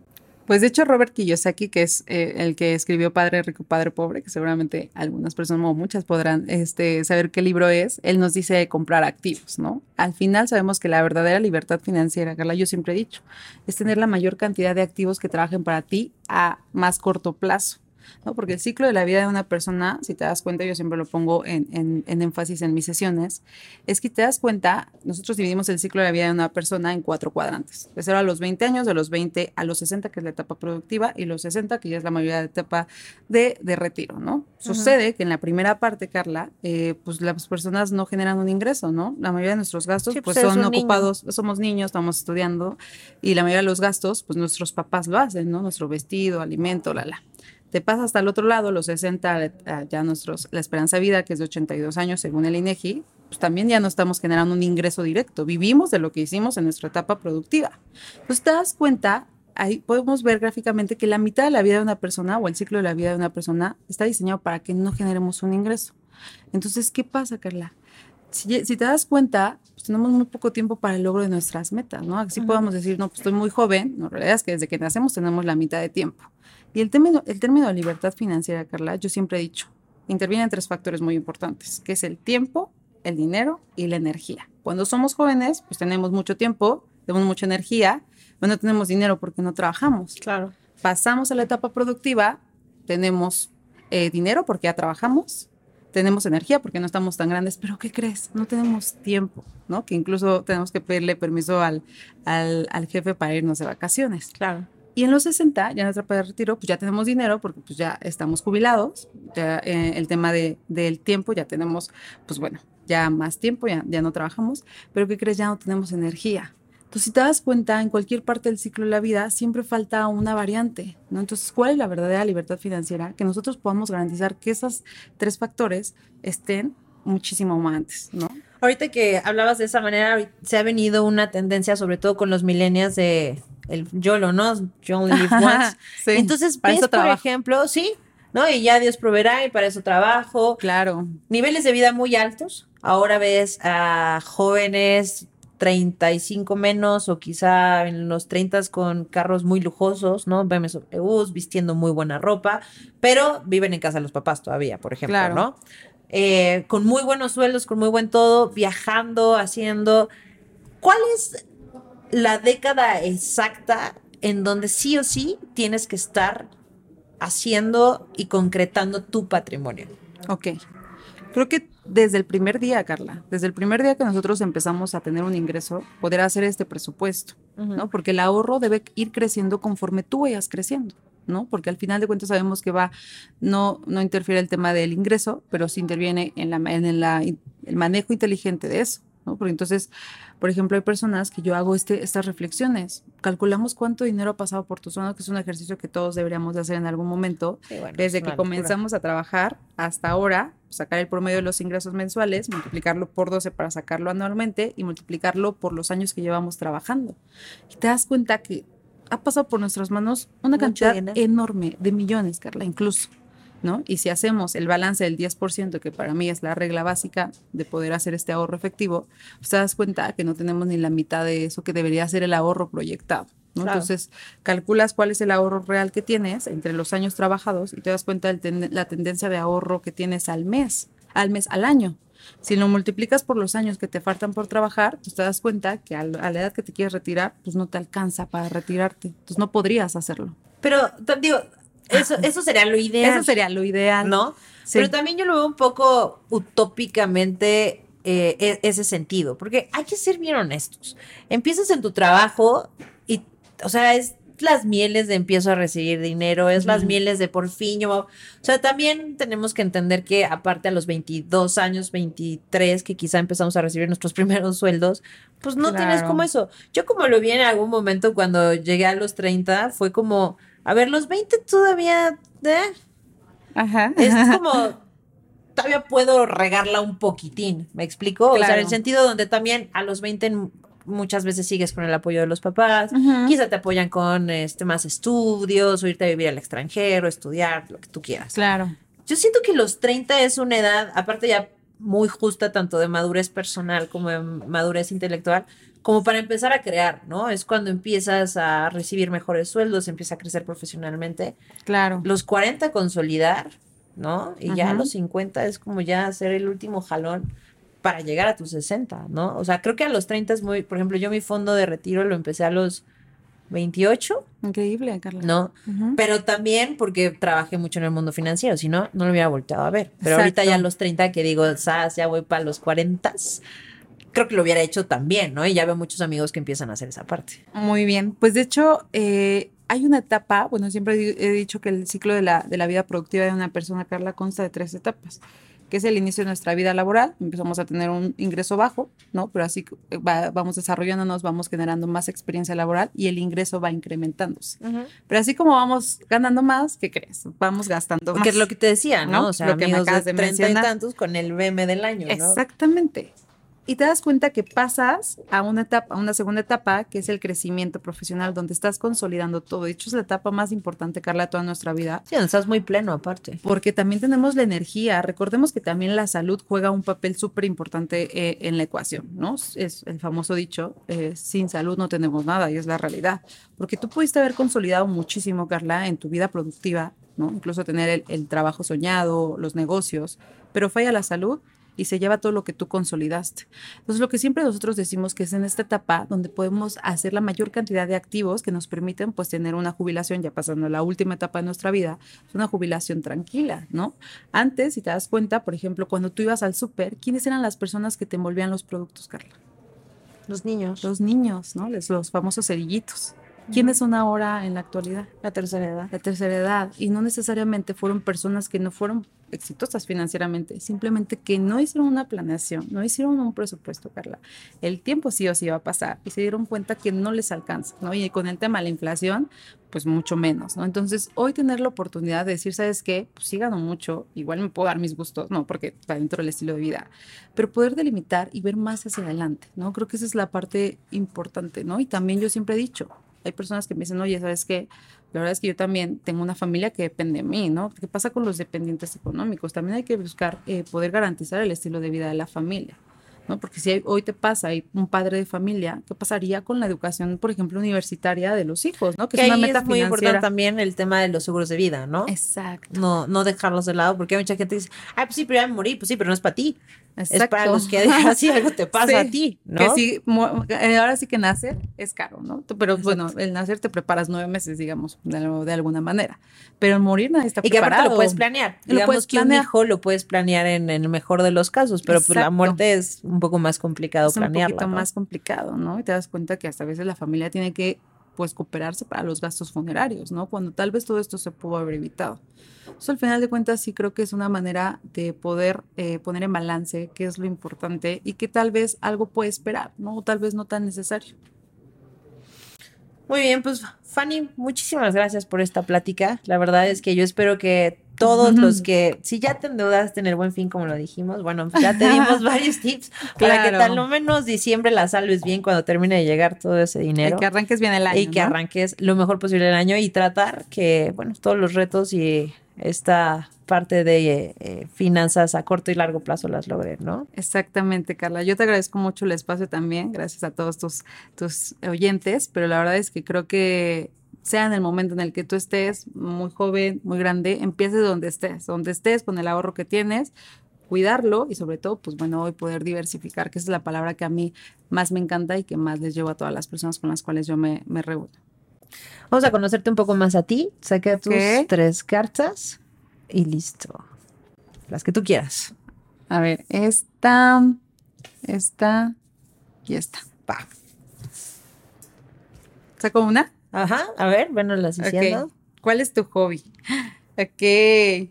Pues de hecho Robert Kiyosaki, que es eh, el que escribió Padre Rico, Padre Pobre, que seguramente algunas personas o muchas podrán este, saber qué libro es, él nos dice comprar activos, ¿no? Al final sabemos que la verdadera libertad financiera, Carla, yo siempre he dicho, es tener la mayor cantidad de activos que trabajen para ti a más corto plazo. ¿No? Porque el ciclo de la vida de una persona, si te das cuenta, yo siempre lo pongo en, énfasis en mis sesiones, es que te das cuenta, nosotros dividimos el ciclo de la vida de una persona en cuatro cuadrantes, de 0 a los 20 años, de los 20 a los 60, que es la etapa productiva, y los 60, que ya es la mayoría de etapa de, retiro, ¿no? Sucede que en la primera parte, Carla, eh, pues las personas no generan un ingreso, ¿no? La mayoría de nuestros gastos, pues, pues son ocupados, somos niños, estamos estudiando, y la mayoría de los gastos, pues nuestros papás lo hacen, ¿no? Nuestro vestido, alimento, la, la. Te pasa hasta el otro lado, los 60, eh, ya nuestros, la esperanza de vida, que es de 82 años según el INEGI, pues también ya no estamos generando un ingreso directo. Vivimos de lo que hicimos en nuestra etapa productiva. Pues te das cuenta, ahí podemos ver gráficamente que la mitad de la vida de una persona o el ciclo de la vida de una persona está diseñado para que no generemos un ingreso. Entonces, ¿qué pasa, Carla? Si, te das cuenta, pues tenemos muy poco tiempo para el logro de nuestras metas, ¿no? Así podemos decir, no, pues estoy muy joven, no, la realidad es que desde que nacemos tenemos la mitad de tiempo. Y el término, el término de libertad financiera, Carla, yo siempre he dicho, intervienen tres factores muy importantes, que es el tiempo, el dinero y la energía. Cuando somos jóvenes, pues tenemos mucho tiempo, tenemos mucha energía, pero no tenemos dinero porque no trabajamos. Claro. Pasamos a la etapa productiva, tenemos eh, dinero porque ya trabajamos, tenemos energía porque no estamos tan grandes, pero ¿qué crees? No tenemos tiempo, ¿no? Que incluso tenemos que pedirle permiso al, al, al jefe para irnos de vacaciones. Claro. Y en los 60, ya en nuestra de retiro, pues ya tenemos dinero porque pues ya estamos jubilados, ya eh, el tema de, del tiempo, ya tenemos, pues bueno, ya más tiempo, ya, ya no trabajamos, pero ¿qué crees? Ya no tenemos energía. Entonces, si te das cuenta, en cualquier parte del ciclo de la vida siempre falta una variante, ¿no? Entonces, ¿cuál es la verdadera libertad financiera? Que nosotros podamos garantizar que esos tres factores estén muchísimo más antes, ¿no? Ahorita que hablabas de esa manera, se ha venido una tendencia, sobre todo con los millennials, de el YOLO, ¿no? You only live once. Entonces, ves, por ejemplo, sí, ¿no? Y ya Dios proveerá y para eso trabajo. Claro. Niveles de vida muy altos. Ahora ves a jóvenes 35 menos o quizá en los 30 con carros muy lujosos, ¿no? BMWs, vistiendo muy buena ropa, pero viven en casa de los papás todavía, por ejemplo, ¿no? Eh, con muy buenos sueldos, con muy buen todo, viajando, haciendo. ¿Cuál es la década exacta en donde sí o sí tienes que estar haciendo y concretando tu patrimonio. Ok. Creo que desde el primer día, Carla, desde el primer día que nosotros empezamos a tener un ingreso, poder hacer este presupuesto, ¿no? Porque el ahorro debe ir creciendo conforme tú vayas creciendo. ¿no? Porque al final de cuentas sabemos que va, no, no interfiere el tema del ingreso, pero sí interviene en, la, en el manejo inteligente de eso. ¿No? Porque entonces, por ejemplo, hay personas que yo hago este, estas reflexiones. Calculamos cuánto dinero ha pasado por tu zona, que es un ejercicio que todos deberíamos de hacer en algún momento. Desde que comenzamos a trabajar hasta ahora, sacar el promedio de los ingresos mensuales, multiplicarlo por 12 para sacarlo anualmente y multiplicarlo por los años que llevamos trabajando. Y te das cuenta que ha pasado por nuestras manos una cantidad enorme de millones, Carla, incluso. ¿No? Y si hacemos el balance del 10%, que para mí es la regla básica de poder hacer este ahorro efectivo, pues te das cuenta que no tenemos ni la mitad de eso que debería ser el ahorro proyectado. ¿no? Entonces, calculas cuál es el ahorro real que tienes entre los años trabajados y te das cuenta de la tendencia de ahorro que tienes al mes, al mes, al año. Si lo multiplicas por los años que te faltan por trabajar, pues te das cuenta que a la edad que te quieres retirar, pues no te alcanza para retirarte. Entonces no podrías hacerlo. Pero, digo, eso, eso sería lo ideal. Eso sería lo ideal. ¿No? Pero también yo lo veo un poco utópicamente eh, e, ese sentido, porque hay que ser bien honestos. Empiezas en tu trabajo y, o sea, es las mieles de empiezo a recibir dinero, es las mieles de por fin yo, o sea, también tenemos que entender que aparte a los 22 años, 23, que quizá empezamos a recibir nuestros primeros sueldos, pues no tienes como eso. Yo como lo vi en algún momento cuando llegué a los 30, fue como, a ver, los 20 todavía, ¿eh? Ajá. Es como, todavía puedo regarla un poquitín, ¿me explico? O sea, en el sentido donde también a los 20 muchas veces sigues con el apoyo de los papás, quizá te apoyan con este más estudios, o irte a vivir al extranjero, estudiar, lo que tú quieras. Claro. Yo siento que los 30 es una edad, aparte ya muy justa tanto de madurez personal como de madurez intelectual, como para empezar a crear, ¿no? Es cuando empiezas a recibir mejores sueldos, empieza a crecer profesionalmente. Claro. Los 40 consolidar, ¿no? Y ya los 50 es como ya hacer el último jalón para llegar a tus 60, ¿no? O sea, creo que a los 30 es muy, por ejemplo, yo mi fondo de retiro lo empecé a los 28. Increíble, Carla. ¿No? Pero también porque trabajé mucho en el mundo financiero, si no, no lo hubiera volteado a ver. Pero ahorita ya a los 30 que digo, ¿sabes? Ya voy para los 40, creo que lo hubiera hecho también, ¿no? Y ya veo muchos amigos que empiezan a hacer esa parte. Muy bien. Pues de hecho, eh, hay una etapa, bueno, siempre he dicho que el ciclo de la, de la vida productiva de una persona, Carla, consta de tres etapas que es el inicio de nuestra vida laboral. Empezamos a tener un ingreso bajo, ¿no? Pero así vamos desarrollándonos, vamos generando más experiencia laboral y el ingreso va incrementándose. Pero así como vamos ganando más, ¿qué crees? Vamos gastando más. Que es lo que te decía, ¿no? O sea, lo que me acabas de, de y tantos con el BM del año, ¿no? Exactamente y te das cuenta que pasas a una etapa, a una segunda etapa, que es el crecimiento profesional, donde estás consolidando todo. De hecho, es la etapa más importante, Carla, de toda nuestra vida. Sí, estás muy pleno aparte. Porque también tenemos la energía. Recordemos que también la salud juega un papel súper importante eh, en la ecuación, ¿no? Es el famoso dicho, eh, sin salud no tenemos nada, y es la realidad. Porque tú pudiste haber consolidado muchísimo, Carla, en tu vida productiva, ¿no? Incluso tener el, el trabajo soñado, los negocios, pero falla la salud y se lleva todo lo que tú consolidaste. Entonces, lo que siempre nosotros decimos que es en esta etapa donde podemos hacer la mayor cantidad de activos que nos permiten pues tener una jubilación, ya pasando a la última etapa de nuestra vida, una jubilación tranquila, ¿no? Antes, si te das cuenta, por ejemplo, cuando tú ibas al súper, ¿quiénes eran las personas que te envolvían los productos, Carla? Los niños. Los niños, ¿no? Los, los famosos cerillitos. ¿Quiénes son ahora en la actualidad? La tercera edad. La tercera edad. Y no necesariamente fueron personas que no fueron exitosas financieramente, simplemente que no hicieron una planeación, no hicieron un presupuesto, Carla. El tiempo sí o sí iba a pasar y se dieron cuenta que no les alcanza, ¿no? Y con el tema de la inflación, pues mucho menos, ¿no? Entonces, hoy tener la oportunidad de decir, ¿sabes qué? Pues sí gano mucho, igual me puedo dar mis gustos, ¿no? Porque está dentro del estilo de vida, pero poder delimitar y ver más hacia adelante, ¿no? Creo que esa es la parte importante, ¿no? Y también yo siempre he dicho, hay personas que me dicen, oye, ¿sabes qué? La verdad es que yo también tengo una familia que depende de mí, ¿no? ¿Qué pasa con los dependientes económicos? También hay que buscar eh, poder garantizar el estilo de vida de la familia. ¿No? Porque si hoy te pasa, hay un padre de familia, ¿qué pasaría con la educación, por ejemplo, universitaria de los hijos, ¿no? Que es una ahí meta es muy importante también el tema de los seguros de vida, ¿no? Exacto. No, no dejarlos de lado, porque hay mucha gente que dice, ay, pues sí, pero ya me morí, pues sí, pero no es para ti. Es para los que dejas si algo te pasa Sí, a ti, ¿no? Que sí, eh, ahora sí que nacer es caro, ¿no? Pero bueno, el nacer te preparas nueve meses, digamos, de, al- de alguna manera. Pero el morir nadie está Y que aparte preparado. lo puedes planear. Lo Digamos que un hijo lo puedes planear en, en el mejor de los casos, pero pues la muerte es un poco más complicado es un planearla. poquito ¿no? más complicado, ¿no? Y te das cuenta que hasta a veces la familia tiene que, pues, cooperarse para los gastos funerarios, ¿no? Cuando tal vez todo esto se pudo haber evitado. Entonces, al final de cuentas, sí creo que es una manera de poder eh, poner en balance qué es lo importante y que tal vez algo puede esperar, ¿no? O tal vez no tan necesario. Muy bien, pues Fanny, muchísimas gracias por esta plática. La verdad es que yo espero que todos los que, si ya te endeudaste en el buen fin, como lo dijimos, bueno, ya te dimos varios tips para que tal lo menos diciembre la salves bien cuando termine de llegar todo ese dinero. Y que arranques bien el año. y que ¿no? arranques lo mejor posible el año y tratar que, bueno, todos los retos y esta parte de eh, finanzas a corto y largo plazo las logren, ¿no? Exactamente, Carla. Yo te agradezco mucho el espacio también, gracias a todos tus, tus oyentes, pero la verdad es que creo que sea en el momento en el que tú estés muy joven, muy grande, empieces donde estés, donde estés con el ahorro que tienes, cuidarlo y sobre todo, pues bueno, hoy poder diversificar, que esa es la palabra que a mí más me encanta y que más les llevo a todas las personas con las cuales yo me, me reúno. Vamos a conocerte un poco más a ti. Saca tus Ok. tres cartas y listo. Las que tú quieras. A ver, esta, esta y esta. Va. ¿Saco una? Ajá, a ver, bueno, las diciendo. Ok. ¿Cuál es tu hobby? Ok.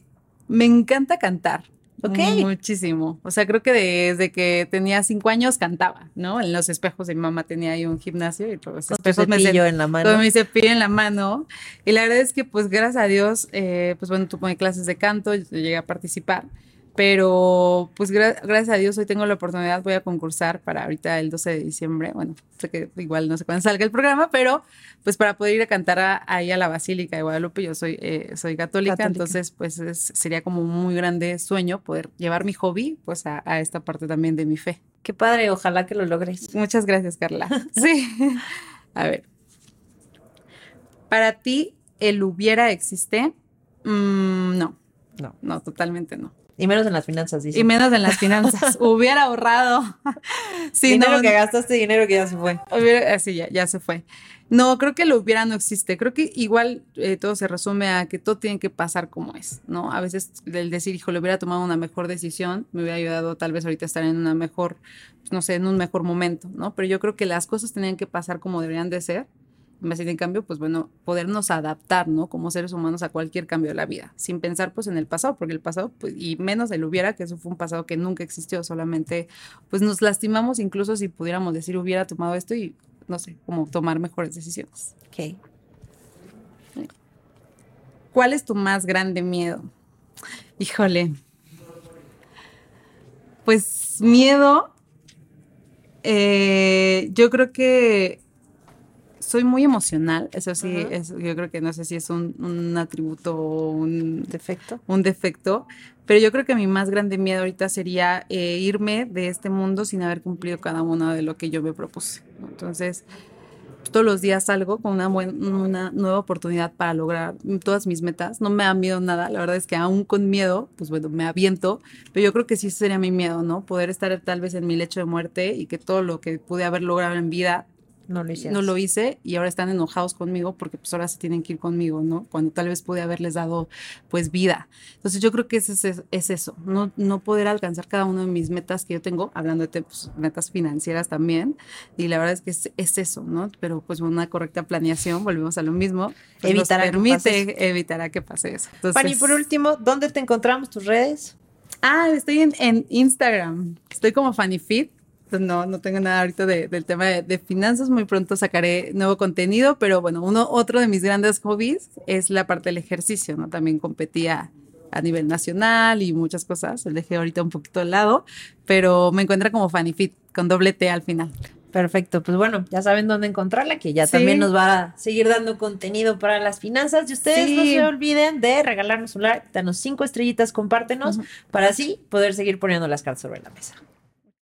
Me encanta cantar. Ok. Muchísimo. O sea, creo que desde que tenía cinco años cantaba, ¿no? En los espejos de mi mamá tenía ahí un gimnasio y todos los Con tu espejos me cepillo sen- en la mano. con mi cepillo en la mano. Y la verdad es que, pues, gracias a Dios, eh, pues bueno, tuve clases de canto, yo llegué a participar. Pero, pues, gra- gracias a Dios, hoy tengo la oportunidad, voy a concursar para ahorita el 12 de diciembre. Bueno, sé que igual no sé cuándo salga el programa, pero pues para poder ir a cantar a- ahí a la Basílica de Guadalupe, yo soy, eh, soy católica, Católica. entonces, pues es- sería como un muy grande sueño poder llevar mi hobby, pues, a, a esta parte también de mi fe. Qué padre, ojalá que lo logres. Muchas gracias, Carla. Sí. A ver. Para ti, ¿el hubiera existe? Mm, no, No. no, totalmente no. Y menos en las finanzas, dice. Y menos en las finanzas. hubiera ahorrado. Sí, dinero no, que gastaste, dinero que ya se fue. Hubiera- Así ya, ya se fue. No, creo que lo hubiera no existe. Creo que igual eh, todo se resume a que todo tiene que pasar como es, ¿no? A veces el decir, hijo, le hubiera tomado una mejor decisión, me hubiera ayudado tal vez ahorita a estar en una mejor, pues, no sé, en un mejor momento, ¿no? Pero yo creo que las cosas tenían que pasar como deberían de ser. Más bien, en cambio, pues bueno, podernos adaptar, ¿no? Como seres humanos a cualquier cambio de la vida, sin pensar pues en el pasado, porque el pasado, pues, y menos el hubiera, que eso fue un pasado que nunca existió, solamente pues nos lastimamos incluso si pudiéramos decir hubiera tomado esto y no sé, como tomar mejores decisiones. Ok. ¿Cuál es tu más grande miedo? Híjole. Pues miedo, eh, yo creo que soy muy emocional, eso sí, Ajá. es- yo creo que no sé si es un, un atributo o un, Defecto. un defecto, pero yo creo que mi más grande miedo ahorita sería eh, irme de este mundo sin haber cumplido cada uno de lo que yo me propuse. Entonces, todos los días salgo con una, buen- una nueva oportunidad para lograr todas mis metas. No me da miedo nada, la verdad es que aún con miedo, pues bueno, me aviento, pero yo creo que sí sería mi miedo, ¿no? Poder estar tal vez en mi lecho de muerte y que todo lo que pude haber logrado en vida No lo no lo hice y ahora están enojados conmigo porque pues ahora se tienen que ir conmigo, ¿no? Cuando tal vez pude haberles dado pues vida. Entonces yo creo que ese es, es eso, no, no poder alcanzar cada una de mis metas que yo tengo, hablando de pues, metas financieras también, y la verdad es que es, es eso, ¿no? Pero pues una correcta planeación, volvemos a lo mismo, pues, nos Evitará que pase permite, evitará que pase eso. Entonces, Fanny, por último, ¿dónde te encontramos tus redes? Ah, estoy en, en Instagram. Estoy como Fanny Fit. Pues No, no tengo nada ahorita de- del tema de, de finanzas. Muy pronto sacaré nuevo contenido, pero bueno, uno, otro de mis grandes hobbies es la parte del ejercicio, ¿no? También competía a nivel nacional y muchas cosas. Lo dejé ahorita un poquito de lado, pero me encuentra como Fanny Fit, con doble T al final. Perfecto, pues bueno, ya saben dónde encontrarla, que ya Sí. también nos va a seguir dando contenido para las finanzas. Y ustedes no se olviden de regalarnos un like, danos cinco estrellitas, compártenos, para así poder seguir poniendo las cartas sobre la mesa.